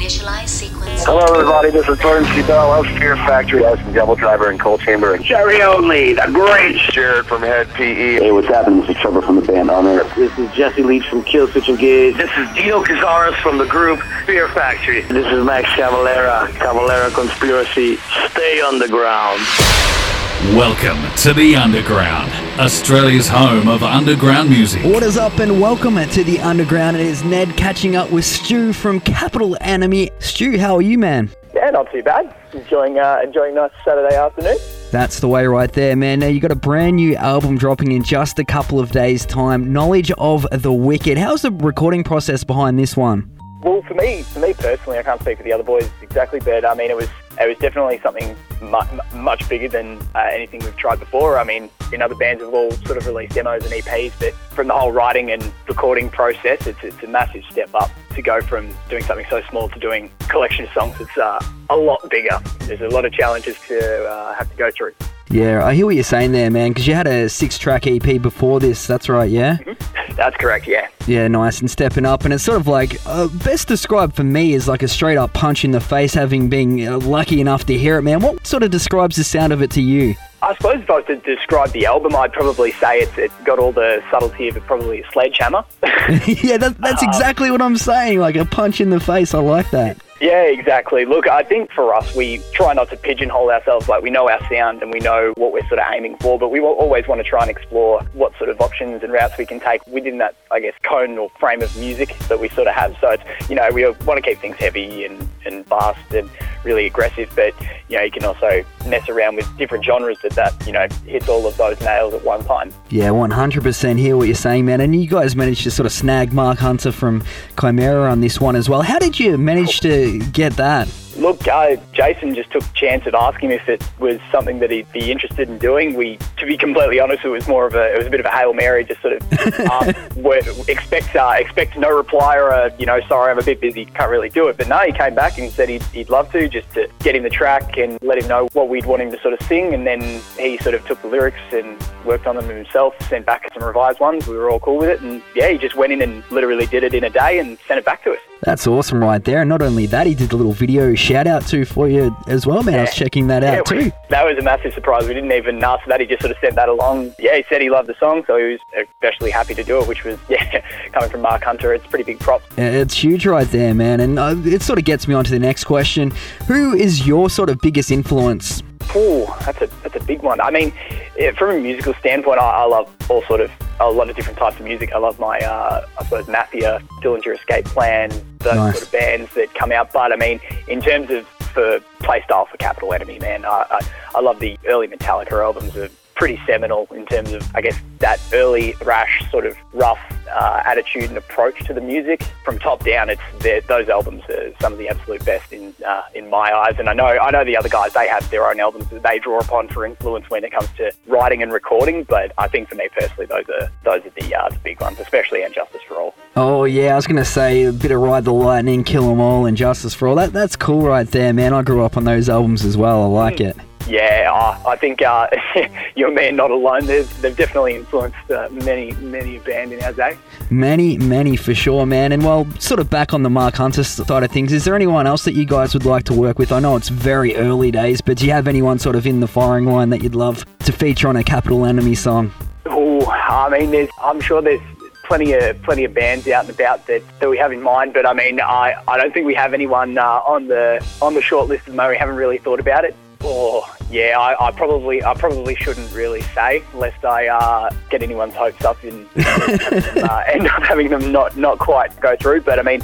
Initialize sequence. Hello, everybody. This is Burton C. Bell of Fear Factory. I was from Devil Driver and Coal Chamber. And Jerry Only, the great Jared from Hed PE. Hey, what's happening? This is Trevor from the band Honor. This is Jesse Leach from Killswitch Engage. This is Dino Cazares from the group Fear Factory. This is Max Cavalera, Cavalera Conspiracy. Stay underground. Welcome to the Underground, Australia's home of underground music. What is up and welcome to the Underground. It is Ned catching up with Stui from Capital Enemy. Stui, how are you, man? Yeah, not too bad. Enjoying uh, enjoying nice Saturday afternoon. That's the way right there, man. Now you got a brand new album dropping in just a couple of days' time. Knowledge of the Wicked. How's the recording process behind this one? Well, for me, for me personally, I can't speak for the other boys exactly, but I mean, it was it was definitely something mu- much bigger than uh, anything we've tried before. I mean, in other bands we've all sort of released demos and EPs, but from the whole writing and recording process, it's it's a massive step up to go from doing something so small to doing a collection of songs that's uh, a lot bigger. There's a lot of challenges to uh, have to go through. Yeah, I hear what you're saying there, man, because you had a six track EP before this. That's right, yeah? That's correct, yeah. Yeah, nice and stepping up. And it's sort of like, uh, best described for me is like a straight up punch in the face, having been uh, lucky enough to hear it, man. What sort of describes the sound of it to you? I suppose if I was to describe the album, I'd probably say it's, it's got all the subtlety of a probably a sledgehammer. yeah, that, that's exactly what I'm saying. Like a punch in the face. I like that. Yeah, exactly. Look, I think for us, we try not to pigeonhole ourselves. Like, we know our sound and we know what we're sort of aiming for, but we always want to try and explore what sort of options and routes we can take within that, I guess, cone or frame of music that we sort of have. So it's, you know, we want to keep things heavy and, and fast and really aggressive, but, you know, you can also mess around with different genres that that, you know, hits all of those nails at one time. Yeah, 100% hear what you're saying, man. And you guys managed to sort of snag Mark Hunter from Chimaira on this one as well. How did you manage to get that? Look, uh, Jason just took a chance at asking if it was something that he'd be interested in doing. We, to be completely honest, it was more of a, it was a bit of a hail mary, just sort of um, expect, uh, expect no reply or a, you know, sorry, I'm a bit busy, can't really do it. But no, he came back and said he'd, he'd love to, just to get him the track and let him know what we'd want him to sort of sing. And then he sort of took the lyrics and worked on them himself, sent back some revised ones. We were all cool with it, and yeah, he just went in and literally did it in a day and sent it back to us. That's awesome right there. And not only that, he did a little video shout out to for you as well, man. I was checking that out Yeah, too. That was a massive surprise. We didn't even ask for that. He just sort of sent that along. Yeah, he said he loved the song, so he was especially happy to do it, which was, yeah, coming from Mark Hunter, it's pretty big props. Yeah, It's huge right there, man. And uh, it sort of gets me on to the next question. Who is your sort of biggest influence? Ooh, that's a that's a big one. I mean, from a musical standpoint, I, I love all sort of a lot of different types of music. I love my, uh, I suppose, Mafia, Dillinger Escape Plan, those Nice. sort of bands that come out. But I mean, in terms of for play style for Capital Enemy, man, I, I, I love the early Metallica albums. Are pretty seminal in terms of, I guess, that early thrash sort of rough uh, attitude and approach to the music. From top down, it's those albums are some of the absolute best in uh, in my eyes. And I know I know the other guys they have their own albums that they draw upon for influence when it comes to writing and recording. But I think for me personally, those are those are the uh, the big ones, especially And Justice for All. Oh yeah, I was gonna say a bit of Ride the Lightning, Kill 'Em All, and Justice for All. That that's cool right there, man. I grew up on those albums as well. I like it. Yeah, I, I think uh, you and me are not alone. They've, they've definitely influenced uh, many many a band in our day. Many, many for sure, man. And well, sort of back on the Mark Hunter side of things, is there anyone else that you guys would like to work with? I know it's very early days, but do you have anyone sort of in the firing line that you'd love to feature on a Capital Enemy song? Oh, I mean, there's, I'm sure there's plenty of plenty of bands out and about that, that we have in mind. But I mean, I, I don't think we have anyone uh, on the on the short list at the moment. We haven't really thought about it. Oh, yeah, I, I probably I probably shouldn't really say lest I uh, get anyone's hopes up and uh, end up having them not, not quite go through. But I mean,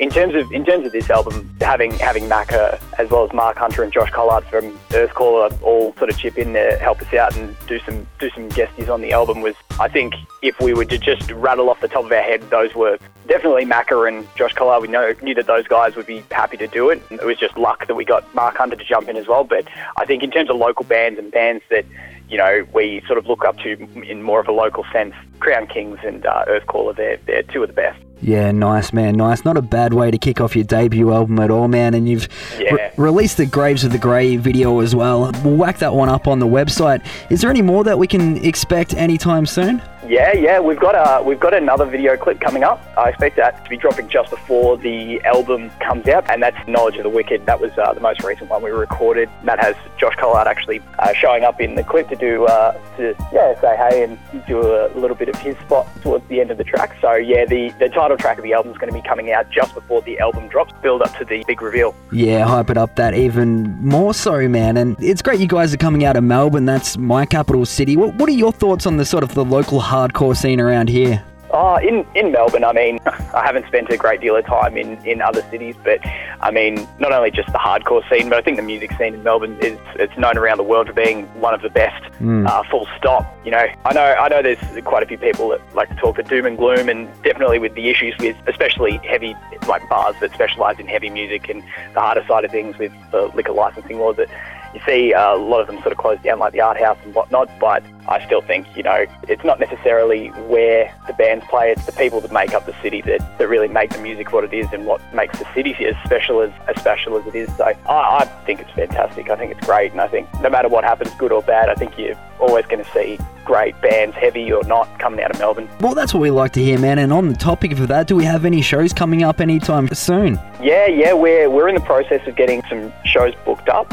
in terms of in terms of this album, having having Macca as well as Mark Hunter and Josh Collard from Earthcaller all sort of chip in to help us out and do some do some guesties on the album was, I think, if we were to just rattle off the top of our head, those were definitely Macca and Josh Collard. We know knew that those guys would be happy to do it. It was just luck that we got Mark Hunter to jump in as well. But I think in terms of local bands and bands that you know we sort of look up to in more of a local sense, Crown Kings and uh, Earthcaller, they're they're two of the best. Yeah, nice, man. Nice. Not a bad way to kick off your debut album at all, man. And you've Yeah. re- released the Graves of the Grey video as well. We'll whack that one up on the website. Is there any more that we can expect anytime soon? Yeah, yeah, we've got a we've got another video clip coming up. I expect that to be dropping just before the album comes out, and that's Knowledge of the Wicked. That was uh, the most recent one we recorded. That has Josh Collard actually uh, showing up in the clip to do uh, to yeah say hey and do a little bit of his spot towards the end of the track. So yeah, the the title track of the album is going to be coming out just before the album drops. Build up to the big reveal. Yeah, hype it up that even more so, man. And it's great you guys are coming out of Melbourne. That's my capital city. What, what are your thoughts on the sort of the local hardcore scene around here? Oh, in, in Melbourne, I mean, I haven't spent a great deal of time in, in other cities, but I mean, not only just the hardcore scene, but I think the music scene in Melbourne is it's known around the world for being one of the best. Uh, full stop. You know, I know I know there's quite a few people that like to talk the doom and gloom, and definitely with the issues with especially heavy like bars that specialise in heavy music and the harder side of things with the liquor licensing laws that you see uh, a lot of them sort of close down like the art house and whatnot, but I still think, you know, it's not necessarily where the bands play, it's the people that make up the city that, that really make the music what it is and what makes the city as special as, as special as it is. So I, I think it's fantastic. I think it's great. And I think no matter what happens, good or bad, I think you're always going to see great bands, heavy or not, coming out of Melbourne. Well, that's what we like to hear, man. And on the topic of that, do we have any shows coming up anytime soon? Yeah, yeah, we're we're in the process of getting some shows booked up.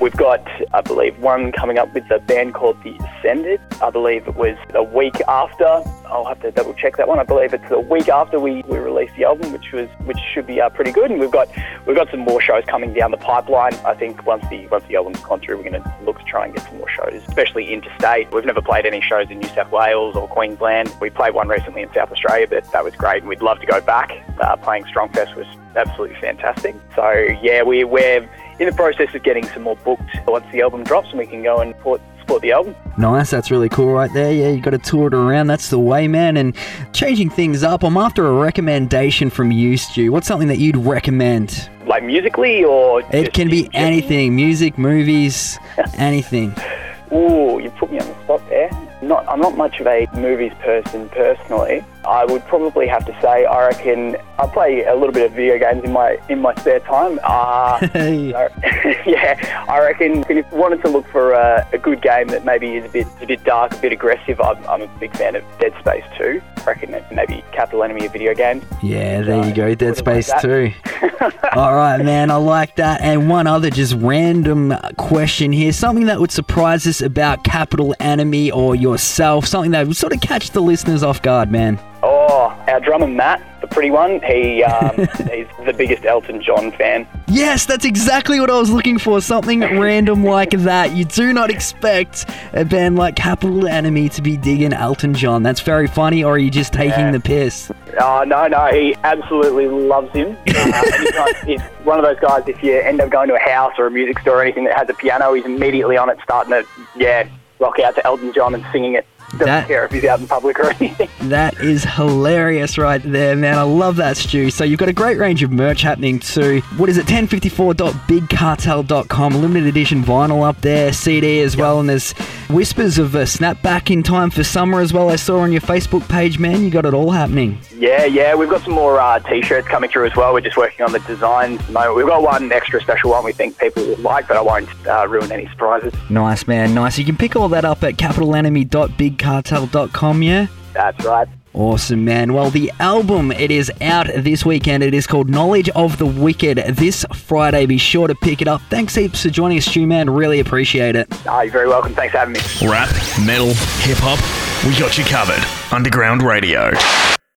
We've got, I believe, one coming up with a band called The Ascended. I believe it was a week after. I'll have to double check that one. I believe it's a week after we, we released the album, which was which should be uh, pretty good. And we've got we've got some more shows coming down the pipeline. I think once the once the album's gone through, we're going to look to try and get some more shows, especially interstate. We've never played any shows in New South Wales or Queensland. We played one recently in South Australia, but that was great, and we'd love to go back. Uh, playing Strongfest was absolutely fantastic. So yeah, we, we're in the process of getting some more booked once the album drops, and we can go and support, support the album. Nice, that's really cool right there. Yeah, you got to tour it around. That's the way, man. And changing things up, I'm after a recommendation from you, Stui. What's something that you'd recommend? Like musically, or It can be in anything music, movies, anything. Ooh, you put me on the spot there. Not, I'm not much of a movies person personally. I would probably have to say I reckon I play a little bit of video games in my in my spare time. Uh, so- yeah, I reckon if you wanted to look for a, a good game that maybe is a bit a bit dark, a bit aggressive, I'm, I'm a big fan of Dead Space 2. I reckon that maybe Capital Enemy of video games. Yeah, there you go. Dead like Space 2. All right, man. I like that. And one other just random question here. Something that would surprise us about Capital Enemy or yourself. Something that would sort of catch the listeners off guard, man. Our drummer Matt, the pretty one, he um, he's the biggest Elton John fan. Yes, that's exactly what I was looking for. Something random like that. You do not expect a band like Capital Enemy to be digging Elton John. That's very funny, or are you just taking Yeah. the piss? Oh, no, no, he absolutely loves him. Uh, anytime- he's one of those guys, if you end up going to a house or a music store or anything that has a piano, he's immediately on it starting to, yeah, rock out to Elton John and singing it. Doesn't That- care if he's out in public or anything. That is hilarious right there, man. I love that, Stui. So you've got a great range of merch happening too. What is it? 1054.bigcartel.com. Limited edition vinyl up there, CD as well, and there's whispers of a snapback in time for summer as well. I saw on your Facebook page, man. You got it all happening. yeah, yeah, we've got some more uh, t-shirts coming through as well. We're just working on the designs. at the moment. We've got one extra special one we think people would like, but I won't uh, ruin any surprises. Nice, man. Nice. You can pick all that up at capitalenemy.bigcartel.com, yeah? That's right. Awesome, man. Well, the album, it is out this weekend. It is called Knowledge of the Wicked this Friday. Be sure to pick it up. Thanks heaps for joining us, Stui, man. Really appreciate it. Uh, you're very welcome. Thanks for having me. Rap, metal, hip hop, we got you covered. Underground Radio.